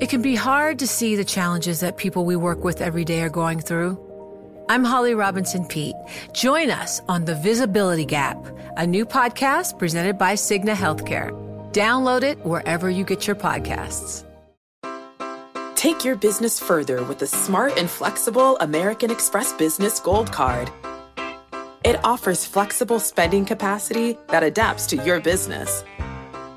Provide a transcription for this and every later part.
It can be hard to see the challenges that people we work with every day are going through. I'm Holly Robinson Peete. Join us on The Visibility Gap, a new podcast presented by Cigna Healthcare. Download it wherever you get your podcasts. Take your business further with the smart and flexible American Express Business Gold Card. It offers flexible spending capacity that adapts to your business.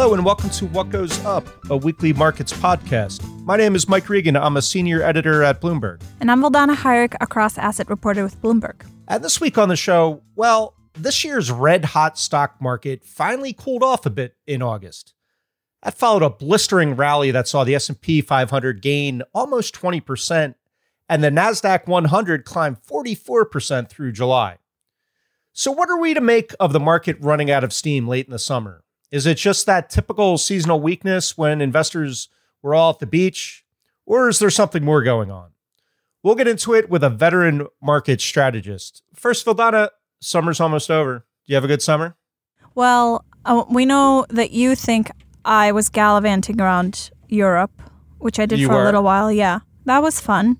Hello and welcome to What Goes Up, a weekly markets podcast. My name is Mike Regan. I'm a senior editor at Bloomberg. And I'm Vildana Hajric, a cross asset reporter with Bloomberg. And this week on the show, well, this year's red hot stock market finally cooled off a bit in August. That followed a blistering rally that saw the S&P 500 gain almost 20% and the Nasdaq 100 climb 44% through July. So what are we to make of the market running out of steam late in the summer? Is it just that typical seasonal weakness when investors were all at the beach? Or is there something more going on? We'll get into it with a veteran market strategist. First, Vildana, summer's almost over. Do you have a good summer? Well, uh, we know that you think I was gallivanting around Europe, which I did You for were? a little while. Yeah, that was fun.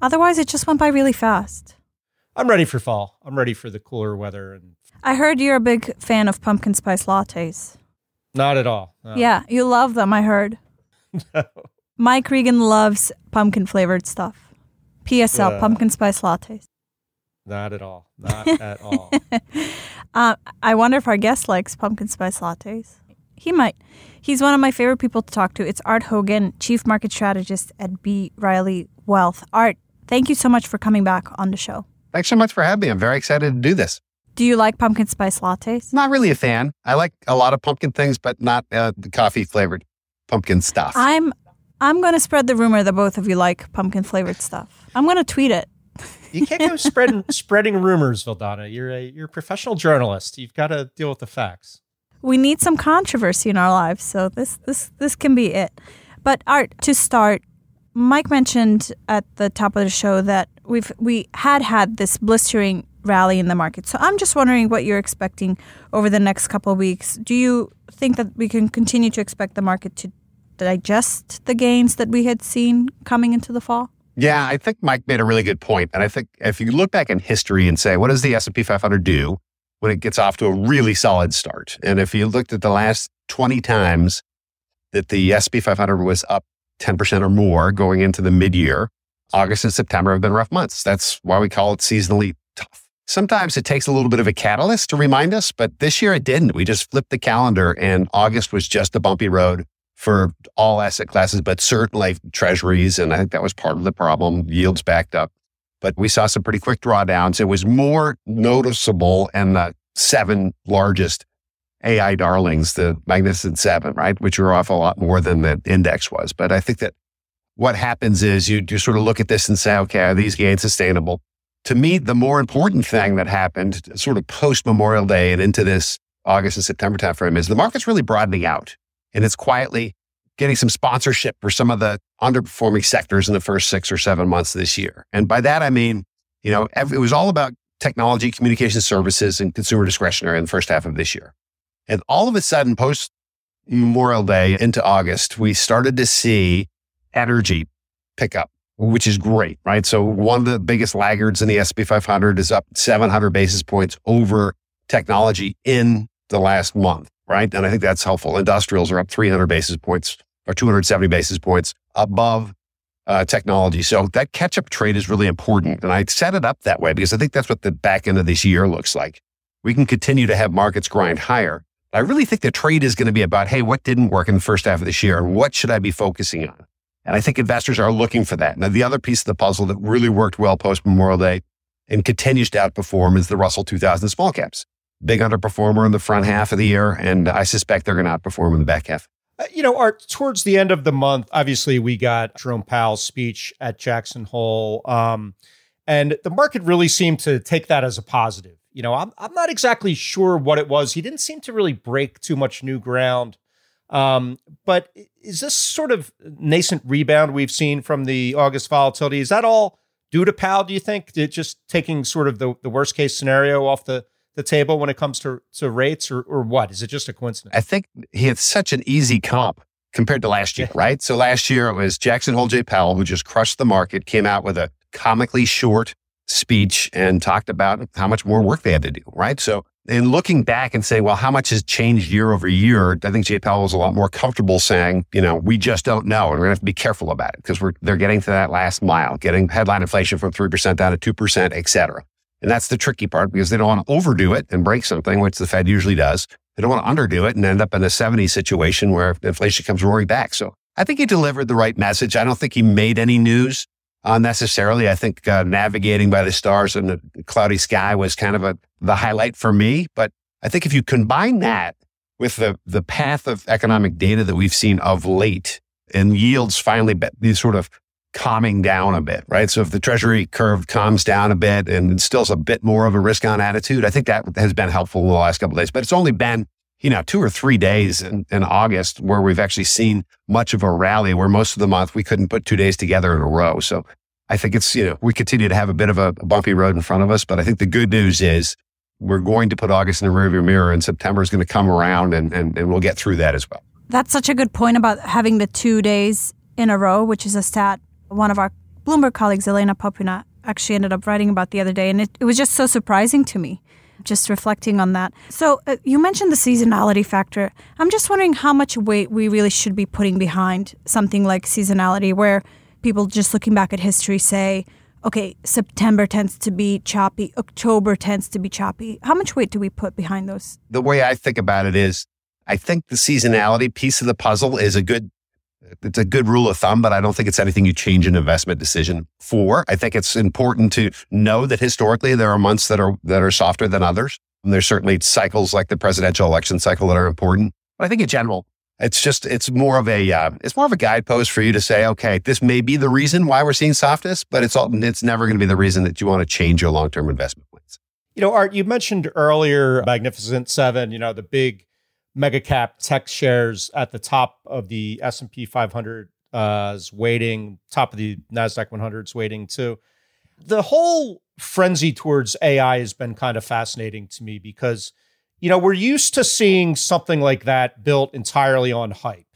Otherwise, it just went by really fast. I'm ready for fall. I'm ready for the cooler weather and I heard you're a big fan of pumpkin spice lattes. Not at all. No. Yeah, you love them, I heard. no. Mike Regan loves pumpkin flavored stuff. PSL, Yeah. pumpkin spice lattes. Not at all. Not at all. Uh, I wonder if our guest likes pumpkin spice lattes. He might. He's one of my favorite people to talk to. It's Art Hogan, Chief Market Strategist at B. Riley Wealth. Art, thank you so much for coming back on the show. Thanks so much for having me. I'm very excited to do this. Do you like pumpkin spice lattes? Not really a fan. I like a lot of pumpkin things, but not uh, the coffee flavored pumpkin stuff. I'm I'm going to spread the rumor that both of you like pumpkin flavored stuff. I'm going to tweet it. you can't go spreading spreading rumors, Vildana. You're a you're a professional journalist. You've got to deal with the facts. we need some controversy in our lives, so this this this can be it. But Art, to start, Mike mentioned at the top of the show that we've we had had this blistering rally in the market. So I'm just wondering what you're expecting over the next couple weeks. Do you think that we can continue to expect the market to digest the gains that we had seen coming into the fall? yeah, I think Mike made a really good point. And I think if you look back in history and say, what does the S&P 500 do when it gets off to a really solid start? And if you looked at the last 20 times that the S&P 500 was up 10% or more going into the mid-year, August and September have been rough months. That's why we call it seasonally. Sometimes it takes a little bit of a catalyst to remind us, but this year it didn't. We just flipped the calendar and August was just a bumpy road for all asset classes, but certainly treasuries. And I think that was part of the problem. Yields backed up, but we saw some pretty quick drawdowns. It was more noticeable in the seven largest AI darlings, the Magnificent Seven, right? Which were off a lot more than the index was. But I think that what happens is you, you sort of look at this and say, okay, are these gains sustainable? To me, the more important thing that happened sort of post Memorial Day and into this August and September timeframe is the market's really broadening out and it's quietly getting some sponsorship for some of the underperforming sectors in the first six or seven months of this year. And by that, I mean, you know, it was all about technology, communication services, and consumer discretionary in the first half of this year. And all of a sudden, post Memorial Day into August, we started to see energy pick up, which is great, right? So one of the biggest laggards in the S&P 500 is up 700 basis points over technology in the last month, right? And I think that's helpful. Industrials are up 300 basis points or 270 basis points above uh, technology. So that catch up trade is really important. And I set it up that way because I think that's what the back end of this year looks like. We can continue to have markets grind higher. I really think the trade is going to be about, hey, what didn't work in the first half of this year? And what should I be focusing on? And I think investors are looking for that. Now, the other piece of the puzzle that really worked well post Memorial Day and continues to outperform is the Russell 2000 small caps. Big underperformer in the front half of the year. And I suspect they're going to outperform in the back half. Uh, you know, Art, towards the end of the month, obviously we got Jerome Powell's speech at Jackson Hole. Um, and the market really seemed to take that as a positive. You know, I'm, I'm not exactly sure what it was. He didn't seem to really break too much new ground. Um, but is this sort of nascent rebound we've seen from the August volatility? Is that all due to Powell, do you think? Just taking sort of the, the worst case scenario off the, the table when it comes to, to rates, or, or what? Is it just a coincidence? I think he had such an easy comp compared to last year, right? So last year it was Jackson Hole Jay Powell, who just crushed the market, came out with a comically short speech and talked about how much more work they had to do, right? So in looking back and saying, well, how much has changed year over year? I think Jay Powell was a lot more comfortable saying, you know, we just don't know. And we're gonna have to be careful about it because we're, they're getting to that last mile, getting headline inflation from 3% down to 2%, et cetera. And that's the tricky part because they don't want to overdo it and break something, which the Fed usually does. They don't want to underdo it and end up in a 70 situation where inflation comes roaring back. So I think he delivered the right message. I don't think he made any news uh, necessarily. I think uh, navigating by the stars in a cloudy sky was kind of a the highlight for me. But I think if you combine that with the the path of economic data that we've seen of late, and yields finally be, sort of calming down a bit, right? So if the Treasury curve calms down a bit and instills a bit more of a risk on attitude, I think that has been helpful in the last couple days. But it's only been you know, two or three days in, mm-hmm. in, August where we've actually seen much of a rally where most of the month we couldn't put two days together in a row. So I think it's, you know, we continue to have a bit of a bumpy road in front of us, but I think the good news is we're going to put August in the rearview mirror and September is going to come around and, and, and we'll get through that as well. That's such a good point about having the two days in a row, which is a stat one of our Bloomberg colleagues, Elena Popina, actually ended up writing about the other day. And it, it was just so surprising to me just reflecting on that. So uh, you mentioned the seasonality factor. I'm just wondering how much weight we really should be putting behind something like seasonality, where people just looking back at history say, okay, September tends to be choppy, October tends to be choppy. How much weight do we put behind those? The way I think about it is, I think the seasonality piece of the puzzle is a good it's a good rule of thumb, but I don't think it's anything you change an investment decision for. I think it's important to know that historically there are months that are that are softer than others. And there's certainly cycles like the presidential election cycle that are important. But I think in general, it's just it's more of a uh, it's more of a guidepost for you to say, okay, this may be the reason why we're seeing softness, but it's all it's never going to be the reason that you want to change your long term investment plans. You know, Art, you mentioned earlier Magnificent Seven. You know, the big mega cap tech shares at the top of the S&P 500 uh, is weighting, top of the Nasdaq 100 is weighting too. The whole frenzy towards AI has been kind of fascinating to me because you know, we're used to seeing something like that built entirely on hype.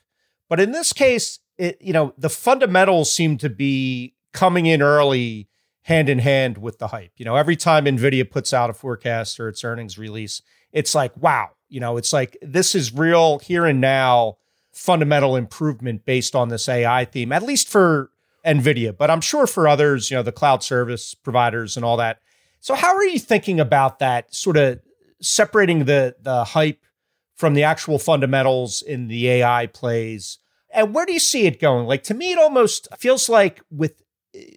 But in this case, it, you know, the fundamentals seem to be coming in early hand in hand with the hype. You know, every time Nvidia puts out a forecast or its earnings release, it's like, wow, you know, it's like this is real here and now fundamental improvement based on this AI theme, at least for NVIDIA, but I'm sure for others, you know, the cloud service providers and all that. So, how are you thinking about that sort of separating the, the hype from the actual fundamentals in the AI plays? And where do you see it going? Like, to me, it almost feels like with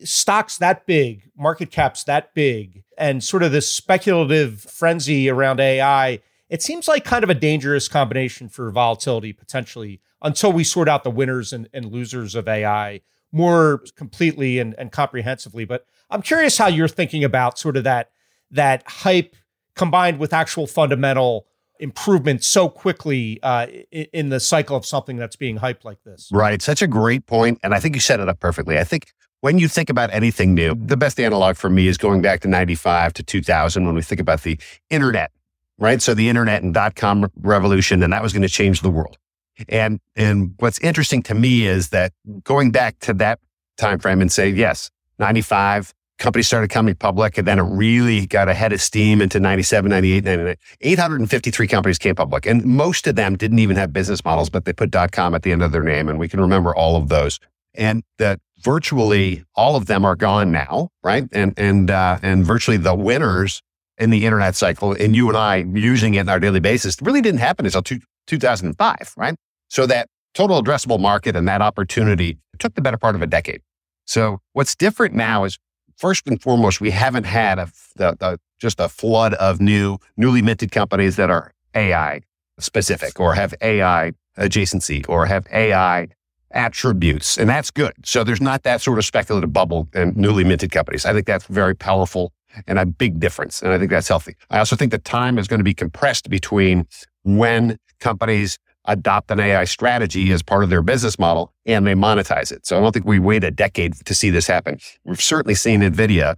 stocks that big, market caps that big, and sort of this speculative frenzy around AI, it seems like kind of a dangerous combination for volatility potentially until we sort out the winners and, and losers of AI more completely and, and comprehensively. But I'm curious how you're thinking about sort of that that hype combined with actual fundamental improvement so quickly uh, in the cycle of something that's being hyped like this. Right. Such a great point. And I think you set it up perfectly. I think when you think about anything new, the best analog for me is going back to 95 to 2000 when we think about the internet right? So the internet and dot com revolution, and that was going to change the world. And and what's interesting to me is that going back to that time frame and say, yes, 95, companies started coming public, and then it really got ahead of steam into 97, 98, 99. 853 companies came public, and most of them didn't even have business models, but they put dot com at the end of their name, and we can remember all of those. And that virtually all of them are gone now, right? And and uh, and virtually the winners in the internet cycle and you and I using it on our daily basis really didn't happen until two, 2005, right? So that total addressable market and that opportunity took the better part of a decade. So what's different now is first and foremost, we haven't had a, the, the, just a flood of new, newly minted companies that are AI specific or have AI adjacency or have AI attributes, and that's good. So there's not that sort of speculative bubble in newly minted companies. I think that's very powerful and a big difference. And I think that's healthy. I also think the time is going to be compressed between when companies adopt an AI strategy as part of their business model and they monetize it. So I don't think we wait a decade to see this happen. We've certainly seen NVIDIA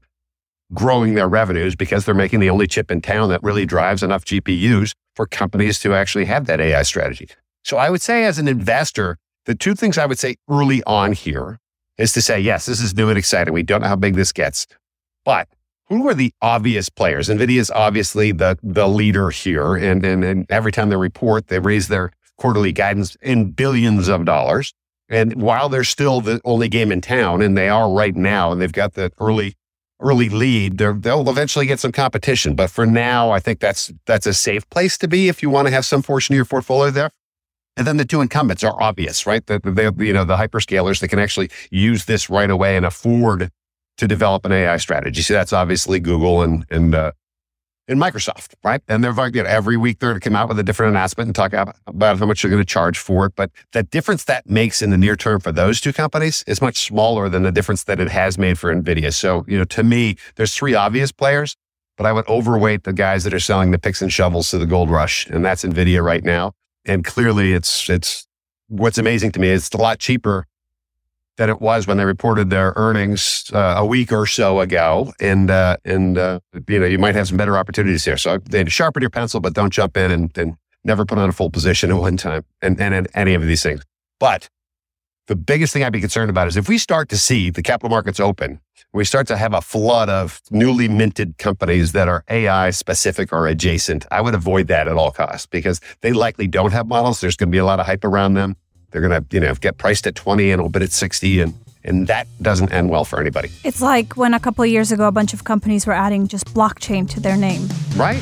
growing their revenues because they're making the only chip in town that really drives enough GPUs for companies to actually have that AI strategy. So I would say as an investor, the two things I would say early on here is to say, yes, this is new and exciting. We don't know how big this gets, but who are the obvious players? NVIDIA is obviously the, the leader here. And, and, and every time they report, they raise their quarterly guidance in billions of dollars. And while they're still the only game in town, and they are right now, and they've got the early early lead, they'll eventually get some competition. But for now, I think that's that's a safe place to be if you want to have some portion of your portfolio there. And then the two incumbents are obvious, right? The, the, you know, the hyperscalers that can actually use this right away and afford to develop an AI strategy. So that's obviously Google and, and, uh, and Microsoft, right? And they're you know, every week they're going to come out with a different announcement and talk about how much they're going to charge for it. But the difference that makes in the near term for those two companies is much smaller than the difference that it has made for NVIDIA. So, you know, to me, there's three obvious players, but I would overweight the guys that are selling the picks and shovels to the gold rush. And that's NVIDIA right now and clearly it's it's what's amazing to me is it's a lot cheaper than it was when they reported their earnings uh, a week or so ago, and uh, and uh, you know you might have some better opportunities here. So sharpen your pencil, but don't jump in and, and never put on a full position at one time, and and, and any of these things. But the biggest thing I'd be concerned about is if we start to see the capital markets open, we start to have a flood of newly minted companies that are AI specific or adjacent. I would avoid that at all costs because they likely don't have models. There's going to be a lot of hype around them. They're going to, you know, get priced at 20 and a little bit at 60 and and that doesn't end well for anybody. It's like when a couple of years ago a bunch of companies were adding just blockchain to their name. Right.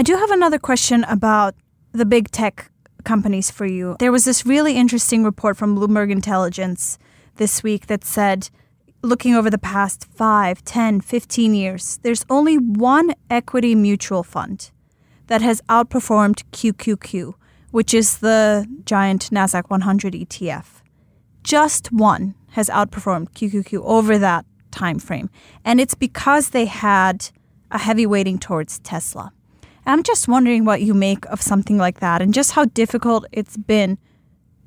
I do have another question about the big tech companies for you. There was this really interesting report from Bloomberg Intelligence this week that said, looking over the past 5, 10, 15 years, there's only one equity mutual fund that has outperformed QQQ, which is the giant NASDAQ 100 ETF. Just one has outperformed QQQ over that time frame. And it's because they had a heavy weighting towards Tesla. I'm just wondering what you make of something like that and just how difficult it's been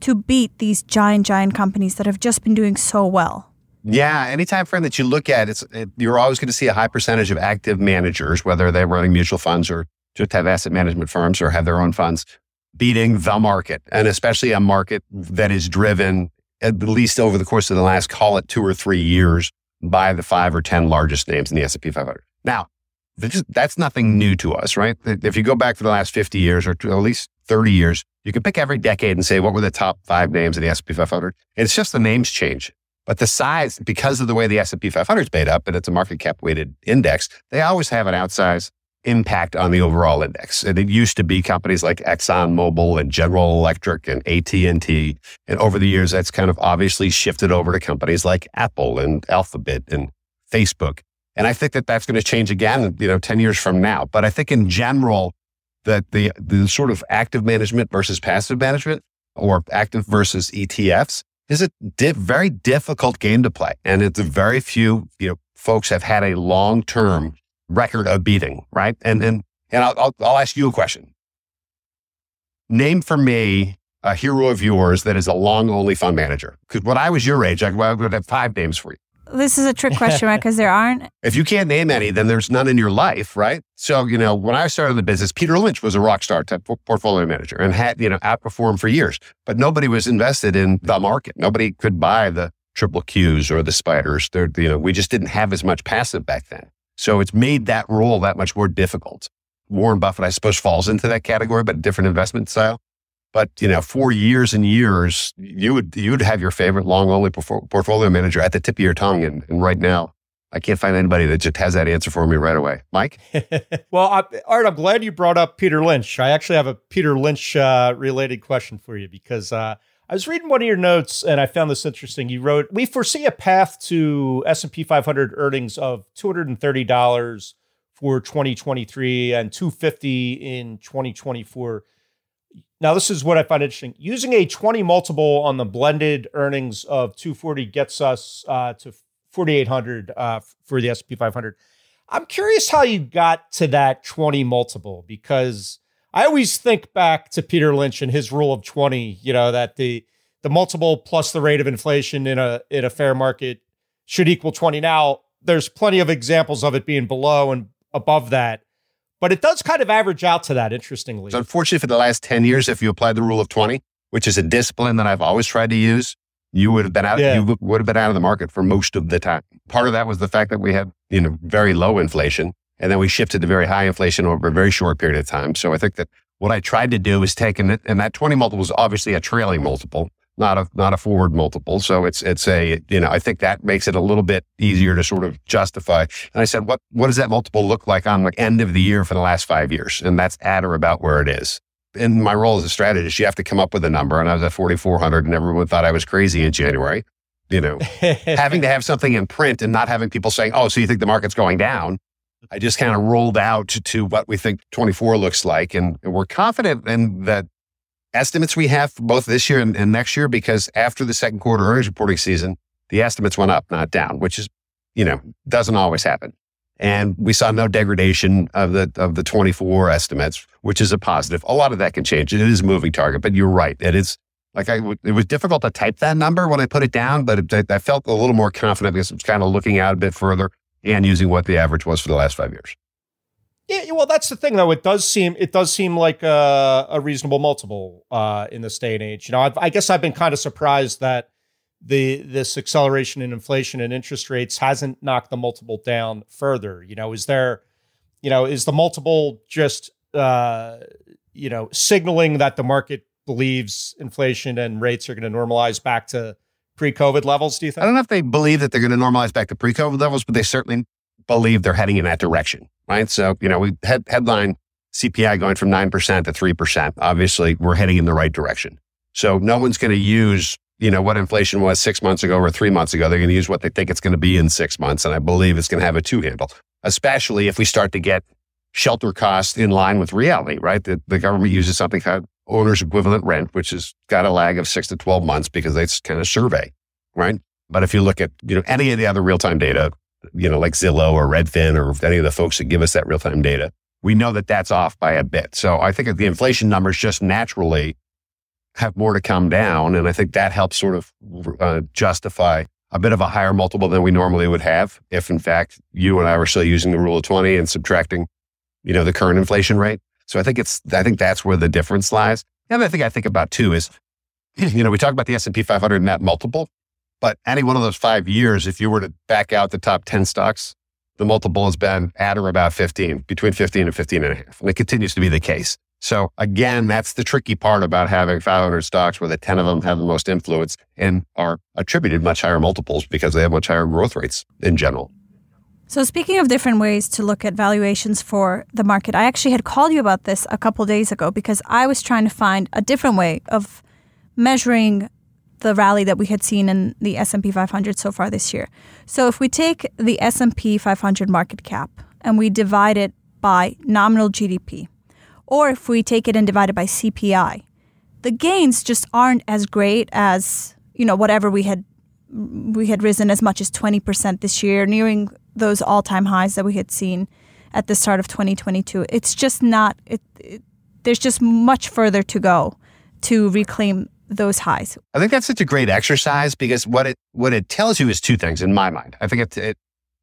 to beat these giant, giant companies that have just been doing so well. Yeah, any time frame that you look at, it's it, you're always going to see a high percentage of active managers, whether they're running mutual funds or just have asset management firms or have their own funds, beating the market, and especially a market that is driven at least over the course of the last, call it two or three years, by the five or ten largest names in the S&P 500. Now, that's nothing new to us, right? If you go back for the last 50 years or at least 30 years, you can pick every decade and say, what were the top five names in the S&P 500? It's just the names change. But the size, because of the way the S&P 500 is made up and it's a market cap weighted index, they always have an outsized impact on the overall index. And it used to be companies like ExxonMobil and General Electric and AT&T. And over the years, that's kind of obviously shifted over to companies like Apple and Alphabet and Facebook. And I think that that's going to change again, you know, 10 years from now. But I think in general, that the, the sort of active management versus passive management or active versus ETFs is a di- very difficult game to play. And it's a very few, you know, folks have had a long term record of beating, right? And then, and I'll, I'll, I'll ask you a question. Name for me a hero of yours that is a long only fund manager. Because when I was your age, I would have five names for you. This is a trick question, right? Because there aren't. If you can't name any, then there's none in your life, right? So, you know, when I started the business, Peter Lynch was a rock star type portfolio manager and had, you know, outperformed for years, but nobody was invested in the market. Nobody could buy the triple Qs or the spiders. They're, you know, we just didn't have as much passive back then. So it's made that role that much more difficult. Warren Buffett, I suppose, falls into that category, but different investment style. But you know, for years and years, you would you would have your favorite long only portfolio manager at the tip of your tongue, and, and right now, I can't find anybody that just has that answer for me right away. Mike? well, I, Art, I'm glad you brought up Peter Lynch. I actually have a Peter Lynch uh, related question for you because uh, I was reading one of your notes and I found this interesting. You wrote, "We foresee a path to S&P 500 earnings of $230 for 2023 and 250 in 2024." Now, this is what I find interesting. Using a 20 multiple on the blended earnings of 240 gets us uh, to 4,800 uh, for the S&P 500. I'm curious how you got to that 20 multiple because I always think back to Peter Lynch and his rule of 20, you know, that the the multiple plus the rate of inflation in a in a fair market should equal 20. Now, there's plenty of examples of it being below and above that. But it does kind of average out to that, interestingly. So unfortunately, for the last 10 years, if you applied the rule of 20, which is a discipline that I've always tried to use, you would have been out, yeah. you would have been out of the market for most of the time. Part of that was the fact that we had, you know, very low inflation and then we shifted to very high inflation over a very short period of time. So I think that what I tried to do is take, and that 20 multiple was obviously a trailing multiple not a not a forward multiple. So it's it's a you know I think that makes it a little bit easier to sort of justify. And I said, what what does that multiple look like on the end of the year for the last five years? And that's at or about where it is. In my role as a strategist, you have to come up with a number, and I was at 4,400, and everyone thought I was crazy in January. You know, having to have something in print and not having people saying, "Oh, so you think the market's going down?" I just kind of rolled out to, to what we think 24 looks like, and we're confident in that estimates we have for both this year and, and next year because after the second quarter earnings reporting season, the estimates went up, not down, which is, you know, doesn't always happen. And we saw no degradation of the of the 24 estimates, which is a positive. A lot of that can change. It is a moving target, but you're right. It is like I, it was difficult to type that number when I put it down, but it, I felt a little more confident because I was kind of looking out a bit further and using what the average was for the last five years. Yeah, well, that's the thing, though. It does seem it does seem like a, a reasonable multiple uh, in this day and age. You know, I've, i guess I've been kind of surprised that the this acceleration in inflation and interest rates hasn't knocked the multiple down further. You know, is there, you know, is the multiple just uh, you know signaling that the market believes inflation and rates are going to normalize back to pre-COVID levels? Do you think? I don't know if they believe that they're going to normalize back to pre-COVID levels, but they certainly believe they're heading in that direction right? So, you know, we headline CPI going from 9% to 3%. Obviously, we're heading in the right direction. So no one's going to use, you know, what inflation was six months ago or three months ago. They're going to use what they think it's going to be in six months. And I believe it's going to have a two handle, especially if we start to get shelter costs in line with reality, right? The, the government uses something called owner's equivalent rent, which has got a lag of six to 12 months because it's kind of survey, right? But if you look at, you know, any of the other real time data, you know, like Zillow or Redfin or any of the folks that give us that real time data, we know that that's off by a bit. So I think the inflation numbers just naturally have more to come down. And I think that helps sort of uh, justify a bit of a higher multiple than we normally would have if, in fact, you and I were still using the rule of 20 and subtracting, you know, the current inflation rate. So I think it's, I think that's where the difference lies. The other thing I think about too is, you know, we talk about the S&P 500 net multiple. But any one of those five years, if you were to back out the top 10 stocks, the multiple has been at or about 15, between 15 and 15 and a half. And it continues to be the case. So again, that's the tricky part about having 500 stocks where the 10 of them have the most influence and are attributed much higher multiples because they have much higher growth rates in general. So speaking of different ways to look at valuations for the market, I actually had called you about this a couple days ago because I was trying to find a different way of measuring the rally that we had seen in the S&P 500 so far this year. So if we take the S&P 500 market cap and we divide it by nominal GDP, or if we take it and divide it by CPI, the gains just aren't as great as, you know, whatever we had we had risen as much as 20% this year, nearing those all-time highs that we had seen at the start of 2022. It's just not. It, it, there's just much further to go to reclaim those highs. I think that's such a great exercise because what it what it tells you is two things in my mind. I think it it,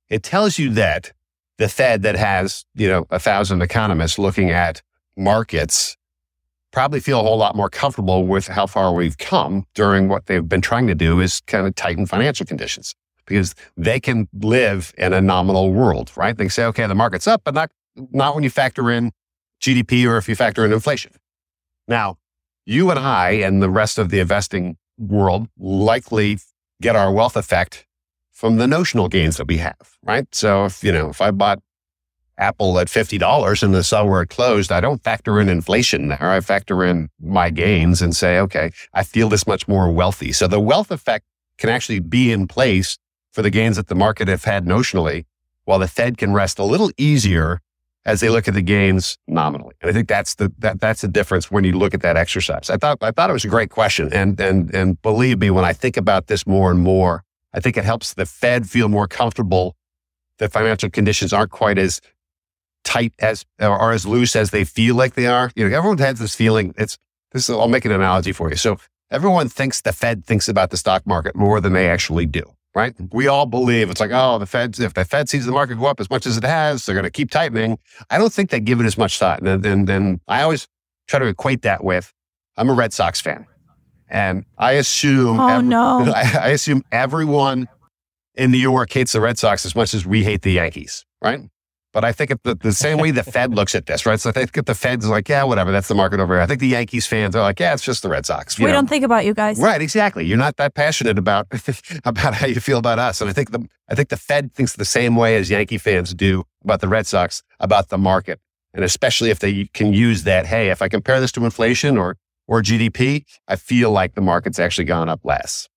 it tells you that the Fed that has you know a thousand economists looking at markets probably feel a whole lot more comfortable with how far we've come during what they've been trying to do is kind of tighten financial conditions because they can live in a nominal world, right? They say, okay, the market's up, but not not when you factor in GDP or if you factor in inflation. Now, you and I and the rest of the investing world likely get our wealth effect from the notional gains that we have, right? So if, you know, if I bought Apple at $50 and the saw where it closed, I don't factor in inflation there. I factor in my gains and say, okay, I feel this much more wealthy. So the wealth effect can actually be in place for the gains that the market have had notionally, while the Fed can rest a little easier as they look at the gains nominally. And I think that's the that that's the difference when you look at that exercise. I thought I thought it was a great question. And and and believe me, when I think about this more and more, I think it helps the Fed feel more comfortable that financial conditions aren't quite as tight as or are as loose as they feel like they are. You know, everyone has this feeling. It's this. Is, I'll make an analogy for you. So everyone thinks the Fed thinks about the stock market more than they actually do right? Mm-hmm. We all believe it's like, oh, the Fed, if the Fed sees the market go up as much as it has, they're going to keep tightening. I don't think they give it as much thought. And then, then I always try to equate that with, I'm a Red Sox fan. And I assume, oh, every, no. I, I assume everyone in New York hates the Red Sox as much as we hate the Yankees, right? But I think the, the same way the Fed looks at this, right? So I think the Fed's like, yeah, whatever, that's the market over here. I think the Yankees fans are like, yeah, it's just the Red Sox. we know? don't think about you guys, right? Exactly. You're not that passionate about about how you feel about us, and I think the I think the Fed thinks the same way as Yankee fans do about the Red Sox about the market, and especially if they can use that. Hey, if I compare this to inflation or or GDP, I feel like the market's actually gone up less.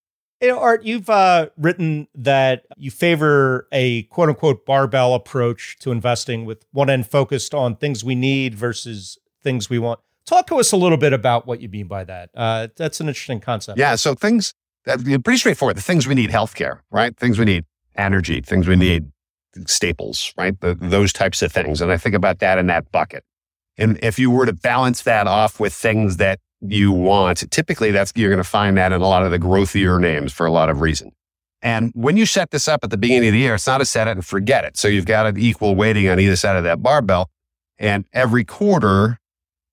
You know, Art, you've uh, written that you favor a quote unquote barbell approach to investing with one end focused on things we need versus things we want. Talk to us a little bit about what you mean by that. Uh, that's an interesting concept. Yeah. So things pretty straightforward. The things we need healthcare, right? Things we need energy, things we need staples, right? The, those types of things. And I think about that in that bucket. And if you were to balance that off with things that you want. Typically, that's you're going to find that in a lot of the growthier names for a lot of reason. And when you set this up at the beginning of the year, it's not a set it and forget it. So you've got an equal weighting on either side of that barbell. And every quarter,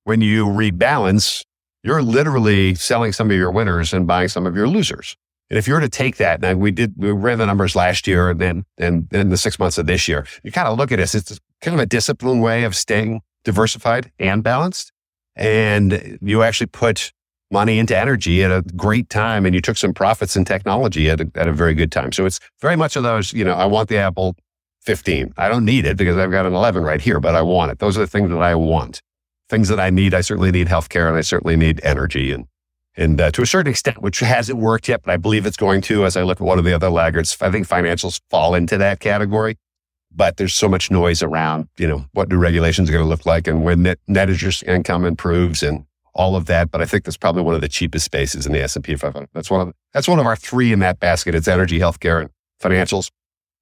when you rebalance, you're literally selling some of your winners and buying some of your losers. And if you were to take that, now we did, we ran the numbers last year and then, and then the six months of this year, you kind of look at this, it's kind of a disciplined way of staying diversified and balanced and you actually put money into energy at a great time and you took some profits in technology at a, at a very good time. So it's very much of those, you know, I want the Apple 15. I don't need it because I've got an 11 right here, but I want it. Those are the things that I want. Things that I need. I certainly need healthcare and I certainly need energy and and uh, to a certain extent, which hasn't worked yet, but I believe it's going to as I look at one of the other laggards. I think financials fall into that category but there's so much noise around, you know, what new regulations are going to look like and when net, net interest income improves and all of that. But I think that's probably one of the cheapest spaces in the S&P 500. That's one of, that's one of our three in that basket. It's energy, healthcare, and financials.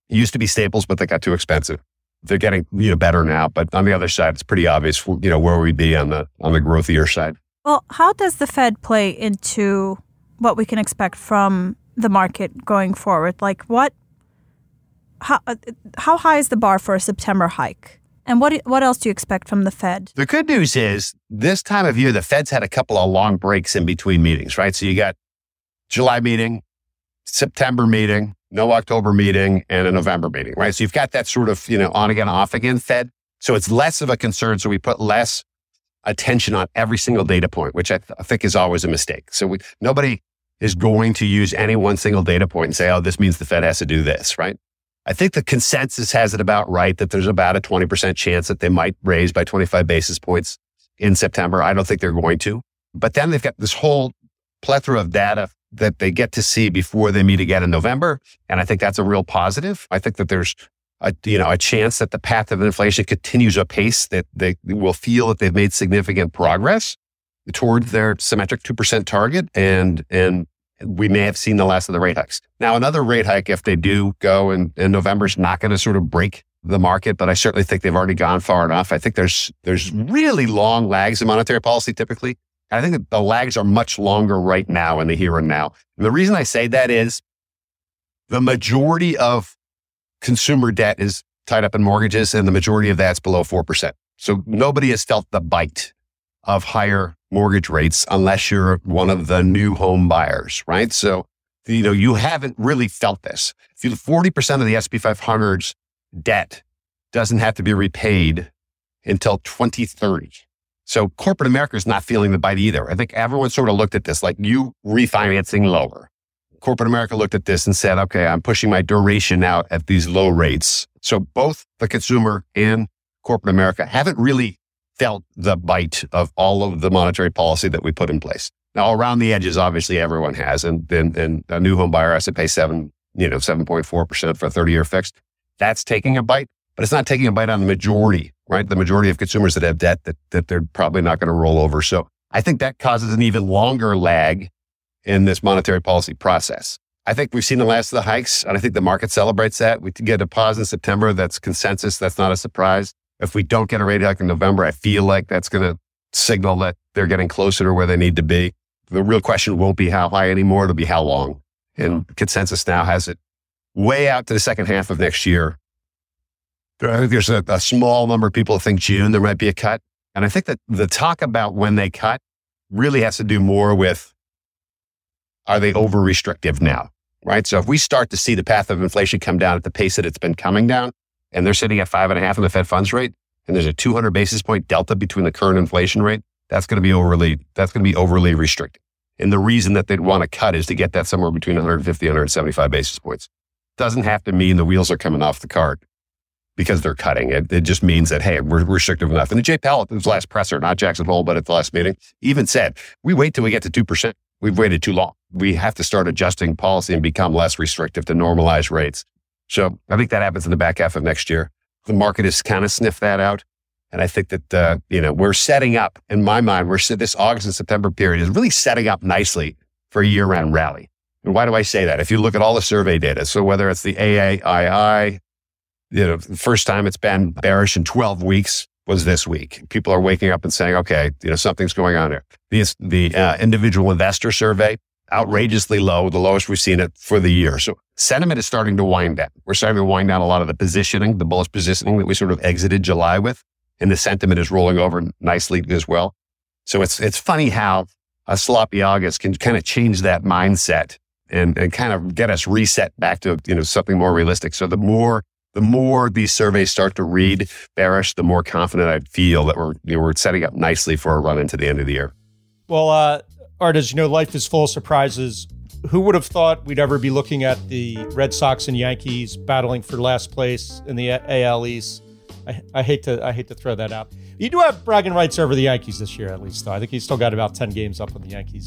It used to be staples, but they got too expensive. They're getting, you know, better now. But on the other side, it's pretty obvious, you know, where we'd be on the, on the growthier side. Well, how does the Fed play into what we can expect from the market going forward? Like what how, uh, how high is the bar for a September hike? And what what else do you expect from the Fed? The good news is this time of year, the Fed's had a couple of long breaks in between meetings, right? So you got July meeting, September meeting, no October meeting, and a November meeting, right? So you've got that sort of, you know, on again, off again Fed. So it's less of a concern. So we put less attention on every single data point, which I, th- I think is always a mistake. So we, nobody is going to use any one single data point and say, oh, this means the Fed has to do this, right? I think the consensus has it about right that there's about a 20% chance that they might raise by 25 basis points in September. I don't think they're going to. But then they've got this whole plethora of data that they get to see before they meet again in November. And I think that's a real positive. I think that there's a, you know, a chance that the path of inflation continues apace, that they will feel that they've made significant progress toward their symmetric 2% target and, and we may have seen the last of the rate hikes. Now, another rate hike, if they do go in, in November, is not going to sort of break the market, but I certainly think they've already gone far enough. I think there's there's really long lags in monetary policy typically. I think that the lags are much longer right now in the here and now. And the reason I say that is the majority of consumer debt is tied up in mortgages, and the majority of that's below 4%. So nobody has felt the bite of higher mortgage rates unless you're one of the new home buyers, right? So, you know, you haven't really felt this. If you 40% of the SP 500's debt doesn't have to be repaid until 2030. So corporate America is not feeling the bite either. I think everyone sort of looked at this like you refinancing lower. Corporate America looked at this and said, okay, I'm pushing my duration out at these low rates. So both the consumer and corporate America haven't really felt the bite of all of the monetary policy that we put in place. Now, around the edges, obviously everyone has, and, and a new home buyer has to pay seven, you know, 7.4% for a 30 year fixed. That's taking a bite, but it's not taking a bite on the majority, right? The majority of consumers that have debt that, that they're probably not going to roll over. So I think that causes an even longer lag in this monetary policy process. I think we've seen the last of the hikes, and I think the market celebrates that. We get a pause in September. That's consensus. That's not a surprise. If we don't get a rate hike in November, I feel like that's going to signal that they're getting closer to where they need to be. The real question won't be how high anymore. It'll be how long. And consensus now has it way out to the second half of next year. I think there's a, a small number of people who think June there might be a cut. And I think that the talk about when they cut really has to do more with are they over restrictive now? Right. So if we start to see the path of inflation come down at the pace that it's been coming down, and they're sitting at five and a half in the Fed funds rate, and there's a 200 basis point delta between the current inflation rate, that's going to be overly, that's going to be overly restricted. And the reason that they'd want to cut is to get that somewhere between 150 and 175 basis points. Doesn't have to mean the wheels are coming off the cart because they're cutting it. It just means that, hey, we're restrictive enough. And the Jay Powell at his last presser, not Jackson Hole, but at the last meeting, even said, we wait till we get to 2%. We've waited too long. We have to start adjusting policy and become less restrictive to normalize rates. So I think that happens in the back half of next year. The market has kind of sniffed that out. And I think that, uh, you know, we're setting up, in my mind, we're this August and September period is really setting up nicely for a year round rally. And why do I say that? If you look at all the survey data, so whether it's the AAII, you know, the first time it's been bearish in 12 weeks was this week. People are waking up and saying, okay, you know, something's going on here. The, the uh, individual investor survey, outrageously low, the lowest we've seen it for the year. So sentiment is starting to wind down. We're starting to wind down a lot of the positioning, the bullish positioning that we sort of exited July with. And the sentiment is rolling over nicely as well. So it's, it's funny how a sloppy August can kind of change that mindset and, and kind of get us reset back to, you know, something more realistic. So the more, the more these surveys start to read bearish, the more confident I feel that we're, you know, we're setting up nicely for a run into the end of the year. Well, uh, Art, as you know, life is full of surprises. Who would have thought we'd ever be looking at the Red Sox and Yankees battling for last place in the AL East? I, I hate to I hate to throw that out. You do have bragging rights over the Yankees this year, at least. Though I think he's still got about ten games up on the Yankees.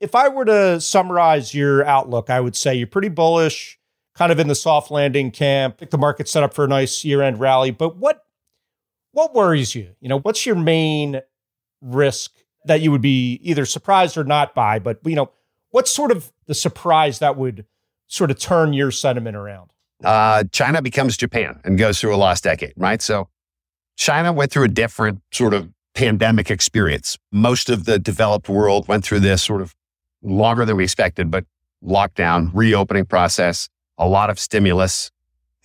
if I were to summarize your outlook, I would say you're pretty bullish, kind of in the soft landing camp. I think the market's set up for a nice year-end rally. But what what worries you? You know, what's your main risk that you would be either surprised or not by? But you know, what's sort of the surprise that would sort of turn your sentiment around? uh, China becomes Japan and goes through a lost decade, right? So China went through a different sort of pandemic experience. Most of the developed world went through this sort of longer than we expected, but lockdown, reopening process, a lot of stimulus,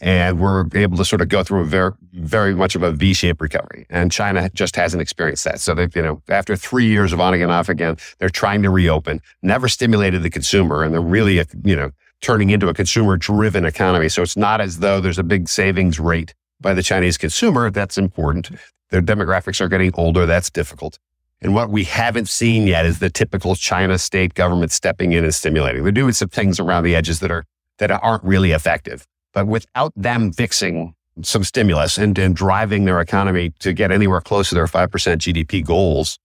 and we're able to sort of go through a very, very much of a V-shaped recovery. And China just hasn't experienced that. So they, you know, after three years of on again, off again, they're trying to reopen, never stimulated the consumer, and they're really, you know, turning into a consumer-driven economy. So it's not as though there's a big savings rate by the Chinese consumer. That's important. Their demographics are getting older. That's difficult. And what we haven't seen yet is the typical China state government stepping in and stimulating. They're doing some things around the edges that are that aren't really effective. But without them fixing some stimulus and, and driving their economy to get anywhere close to their 5% GDP goals,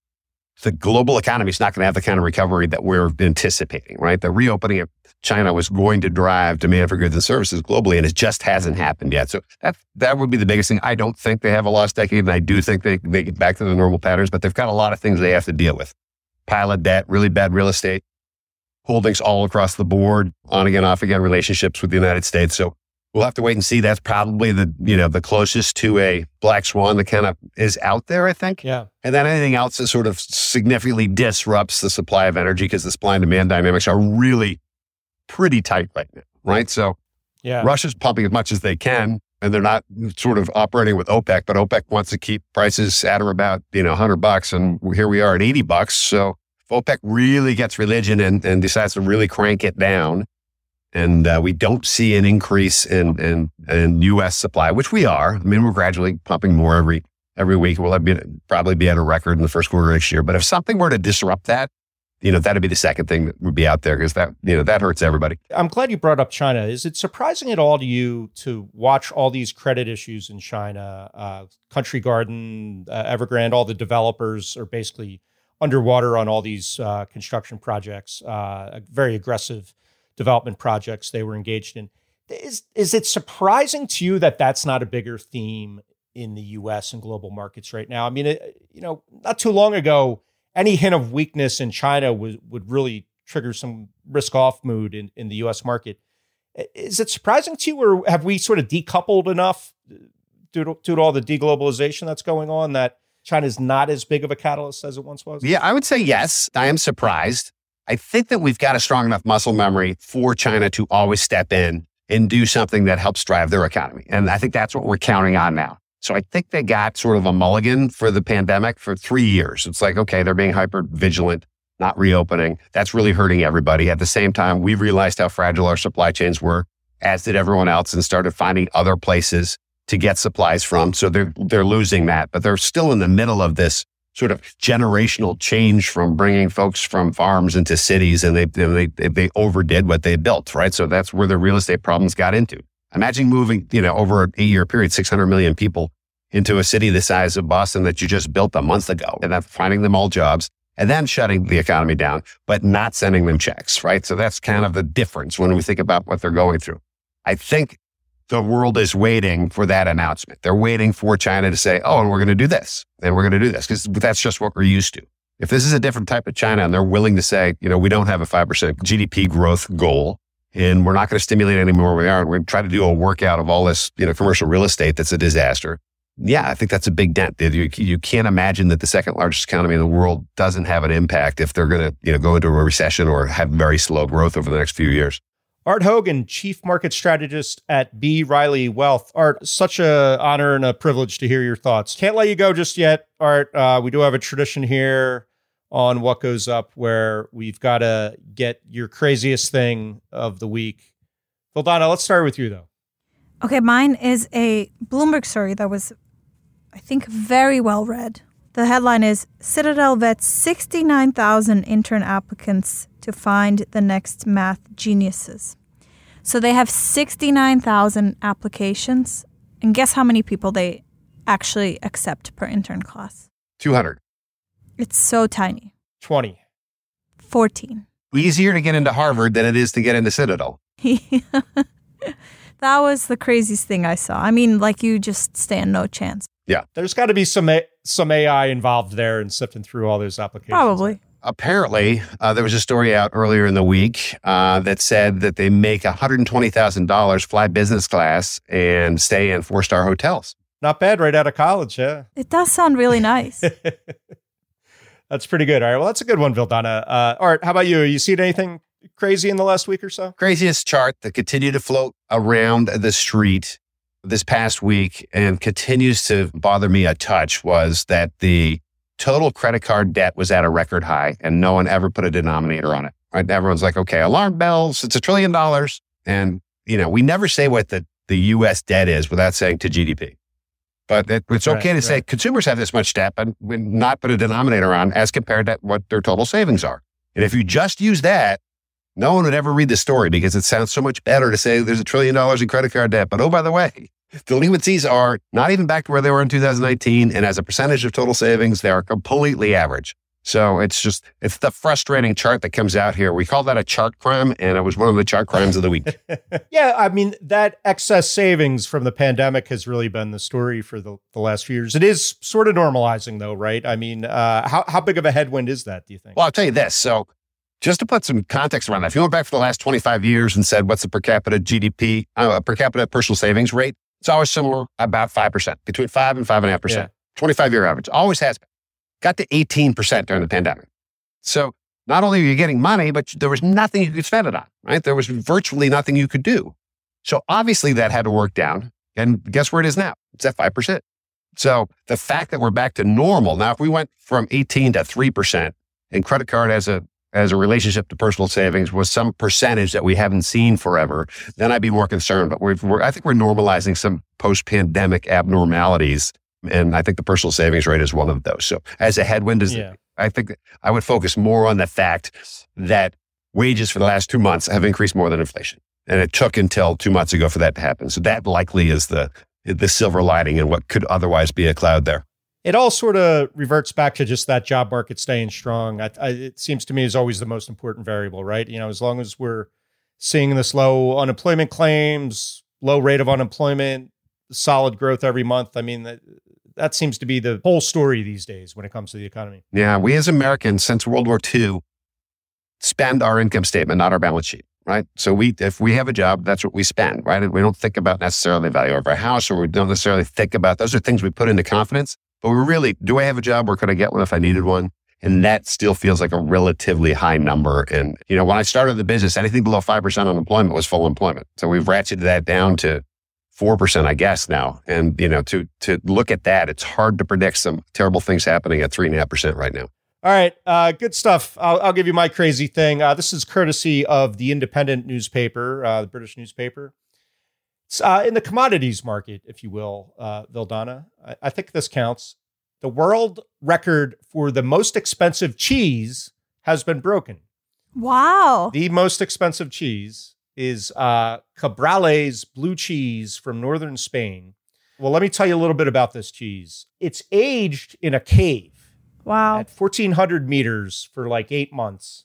the global economy is not going to have the kind of recovery that we're anticipating, right? The reopening of China was going to drive demand for goods and services globally, and it just hasn't happened yet. So that that would be the biggest thing. I don't think they have a lost decade, and I do think they, they get back to the normal patterns, but they've got a lot of things they have to deal with. Pile of debt, really bad real estate, holdings all across the board, on again, off again relationships with the United States. So we'll have to wait and see. That's probably the, you know, the closest to a black swan that kind of is out there, I think. Yeah. And then anything else that sort of significantly disrupts the supply of energy because the supply and demand dynamics are really pretty tight right now, right? So Yeah. Russia's pumping as much as they can, and they're not sort of operating with OPEC, but OPEC wants to keep prices at or about, you know, 100 bucks. And here we are at 80 bucks. So if OPEC really gets religion and, and decides to really crank it down, and uh, we don't see an increase in, in, in U.S. supply, which we are. I mean, we're gradually pumping more every every week. We'll be, probably be at a record in the first quarter next year. But if something were to disrupt that, you know, that'd be the second thing that would be out there because that, you know, that hurts everybody. I'm glad you brought up China. Is it surprising at all to you to watch all these credit issues in China? Uh, Country Garden, uh, Evergrande, all the developers are basically underwater on all these uh, construction projects, uh, very aggressive development projects they were engaged in. Is is it surprising to you that that's not a bigger theme in the U.S. and global markets right now? I mean, it, you know, not too long ago, any hint of weakness in China would would really trigger some risk off mood in, in the U.S. market. Is it surprising to you, or have we sort of decoupled enough uh, due to, due to all the deglobalization that's going on that China is not as big of a catalyst as it once was? Yeah, I would say yes. I am surprised. I think that we've got a strong enough muscle memory for China to always step in and do something that helps drive their economy. And I think that's what we're counting on now. So I think they got sort of a mulligan for the pandemic for three years. It's like, okay, they're being hyper vigilant, not reopening. That's really hurting everybody. At the same time, we realized how fragile our supply chains were, as did everyone else, and started finding other places to get supplies from. So they're, they're losing that, but they're still in the middle of this sort of generational change from bringing folks from farms into cities and they, they, they overdid what they built, right? So that's where the real estate problems got into. Imagine moving, you know, over an eight year period, 600 million people into a city the size of Boston that you just built a month ago and then finding them all jobs and then shutting the economy down, but not sending them checks, right? So that's kind of the difference when we think about what they're going through. I think the world is waiting for that announcement. They're waiting for China to say, oh, and we're going to do this and we're going to do this because that's just what we're used to. If this is a different type of China and they're willing to say, you know, we don't have a 5% GDP growth goal and we're not going to stimulate anymore. We are. We're going to try to do a workout of all this, you know, commercial real estate that's a disaster. Yeah, I think that's a big dent. You, you can't imagine that the second largest economy in the world doesn't have an impact if they're going to, you know, go into a recession or have very slow growth over the next few years. Art Hogan, Chief Market Strategist at B. Riley Wealth. Art, such a honor and a privilege to hear your thoughts. Can't let you go just yet, Art. Uh, we do have a tradition here on What Goes Up where we've got to get your craziest thing of the week. Vildana, let's start with you, though. Okay, mine is a Bloomberg story that was, I think, very well read. The headline is Citadel vets 69,000 intern applicants to find the next math geniuses. So they have 69,000 applications. And guess how many people they actually accept per intern class? 200. It's so tiny 20. 14. Easier to get into Harvard than it is to get into Citadel. that was the craziest thing I saw. I mean, like you just stand no chance. Yeah. There's got to be some A- some AI involved there in sifting through all those applications. Probably. apparently, uh, there was a story out earlier in the week uh, that said that they make $120,000 fly business class and stay in four star hotels. Not bad right out of college, yeah. It does sound really nice. that's pretty good. All right. Well, that's a good one, Vildana. Uh, Art, how about you? You seen anything crazy in the last week or so? Craziest chart that continued to float around the street this past week and continues to bother me a touch was that the total credit card debt was at a record high and no one ever put a denominator on it. Right. Everyone's like, okay, alarm bells, it's a trillion dollars. And, you know, we never say what the, the US debt is without saying to GDP. But it, it's okay right, to right. say consumers have this much debt, but not put a denominator on as compared to what their total savings are. And if you just use that, no one would ever read the story because it sounds so much better to say there's a trillion dollars in credit card debt. But oh, by the way, delinquencies are not even back to where they were in 2019. And as a percentage of total savings, they are completely average. So it's just, it's the frustrating chart that comes out here. We call that a chart crime, and it was one of the chart crimes of the week. yeah, I mean, that excess savings from the pandemic has really been the story for the, the last few years. It is sort of normalizing, though, right? I mean, uh, how, how big of a headwind is that, do you think? Well, I'll tell you this. So just to put some context around that, if you went back for the last 25 years and said, what's the per capita GDP, uh, per capita personal savings rate? It's always similar, about 5%, between 5 and 5.5%. Yeah. 25 year average, always has been. Got to 18% during the pandemic. So not only are you getting money, but there was nothing you could spend it on, right? There was virtually nothing you could do. So obviously that had to work down. And guess where it is now? It's at 5%. So the fact that we're back to normal now, if we went from 18 to 3% and credit card as a as a relationship to personal savings was some percentage that we haven't seen forever, then I'd be more concerned. But we're, we're I think we're normalizing some post pandemic abnormalities. And I think the personal savings rate is one of those. So as a headwind is, yeah. I think I would focus more on the fact that wages for the last two months have increased more than inflation. And it took until two months ago for that to happen. So that likely is the, the silver lining in what could otherwise be a cloud there it all sort of reverts back to just that job market staying strong. I, I, it seems to me is always the most important variable, right? You know, as long as we're seeing this low unemployment claims, low rate of unemployment, solid growth every month. I mean, that, seems to be the whole story these days when it comes to the economy. Yeah, we as Americans since World War II spend our income statement, not our balance sheet right? So we, if we have a job, that's what we spend, right? We don't think about necessarily the value of our house, or we don't necessarily think about those are things we put into confidence. But we really, do I have a job or could I get one if I needed one? And that still feels like a relatively high number. And, you know, when I started the business, anything below 5% unemployment was full employment. So we've ratcheted that down to 4%, I guess now. And, you know, to, to look at that, it's hard to predict some terrible things happening at 3.5% right now. All right, uh, good stuff. I'll, I'll, give you my crazy thing. Uh, this is courtesy of the Independent newspaper, uh, the British newspaper. Uh, in the commodities market, if you will, uh, Vildana. I, I think this counts. The world record for the most expensive cheese has been broken. Wow. The most expensive cheese is uh, Cabrales blue cheese from northern Spain. Well, let me tell you a little bit about this cheese. It's aged in a cave. Wow. At 1400 meters for like eight months.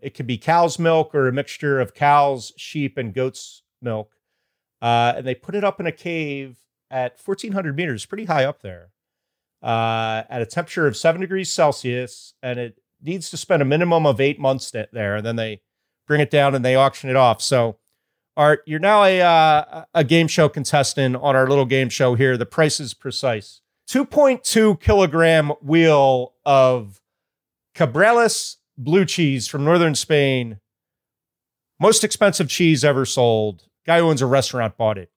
It could be cow's milk or a mixture of cow's, sheep, and goat's milk. Uh, and they put it up in a cave at 1400 meters, pretty high up there, uh, at a temperature of seven degrees Celsius. And it needs to spend a minimum of eight months there. And then they bring it down and they auction it off. So, Art, you're now a, uh, a game show contestant on our little game show here. The price is precise 2.2 kilogram wheel of Cabrales blue cheese from northern Spain. Most expensive cheese ever sold Guy who owns a restaurant bought it.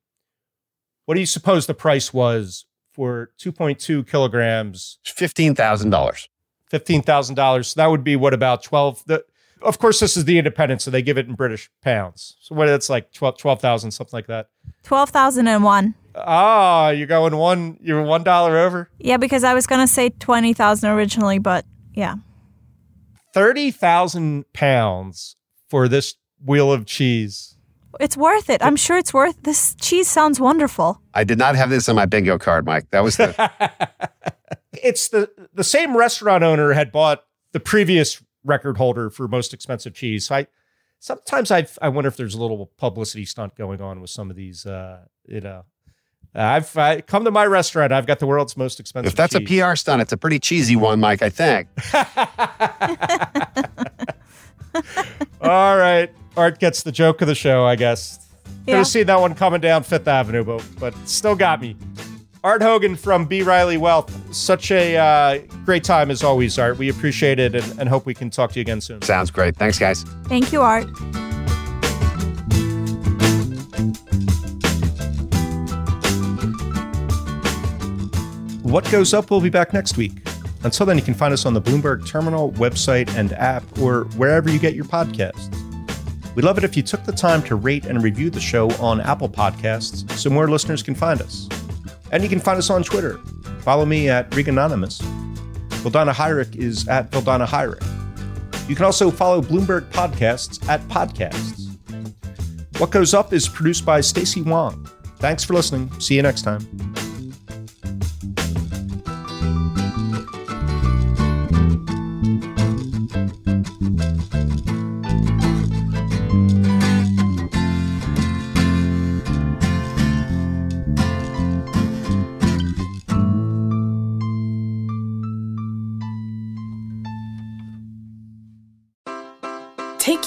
What do you suppose the price was for 2.2 kilograms? Fifteen thousand dollars. Fifteen thousand dollars. So that would be what about twelve? The, of course, this is the independent, so they give it in British pounds. So what? It's like 12,000, something like that. Twelve thousand and one. Ah, you're going one. You're one dollar over. Yeah, because I was gonna say twenty thousand originally, but yeah. Thirty thousand pounds for this wheel of cheese. It's worth it. I'm sure it's worth. This cheese sounds wonderful. I did not have this on my bingo card, Mike. That was the. it's the the same restaurant owner had bought the previous record holder for most expensive cheese. So I sometimes I I wonder if there's a little publicity stunt going on with some of these uh, you know I've I, come to my restaurant. I've got the world's most expensive. If that's cheese. a PR stunt, it's a pretty cheesy one, Mike. I think. All right, Art gets the joke of the show. I guess. Could have seen that one coming down Fifth Avenue, but but still got me. Art Hogan from B Riley Wealth. Such a uh, great time as always, Art. We appreciate it and, and hope we can talk to you again soon. Sounds great. Thanks, guys. Thank you, Art. What Goes Up will be back next week. Until then, you can find us on the Bloomberg Terminal website and app or wherever you get your podcasts. We'd love it if you took the time to rate and review the show on Apple Podcasts so more listeners can find us. And you can find us on Twitter. Follow me at Reganonymous. Vildana Hajric is at Vildana Hajric. You can also follow Bloomberg Podcasts at Podcasts. What Goes Up is produced by Stacey Wong. Thanks for listening. See you next time.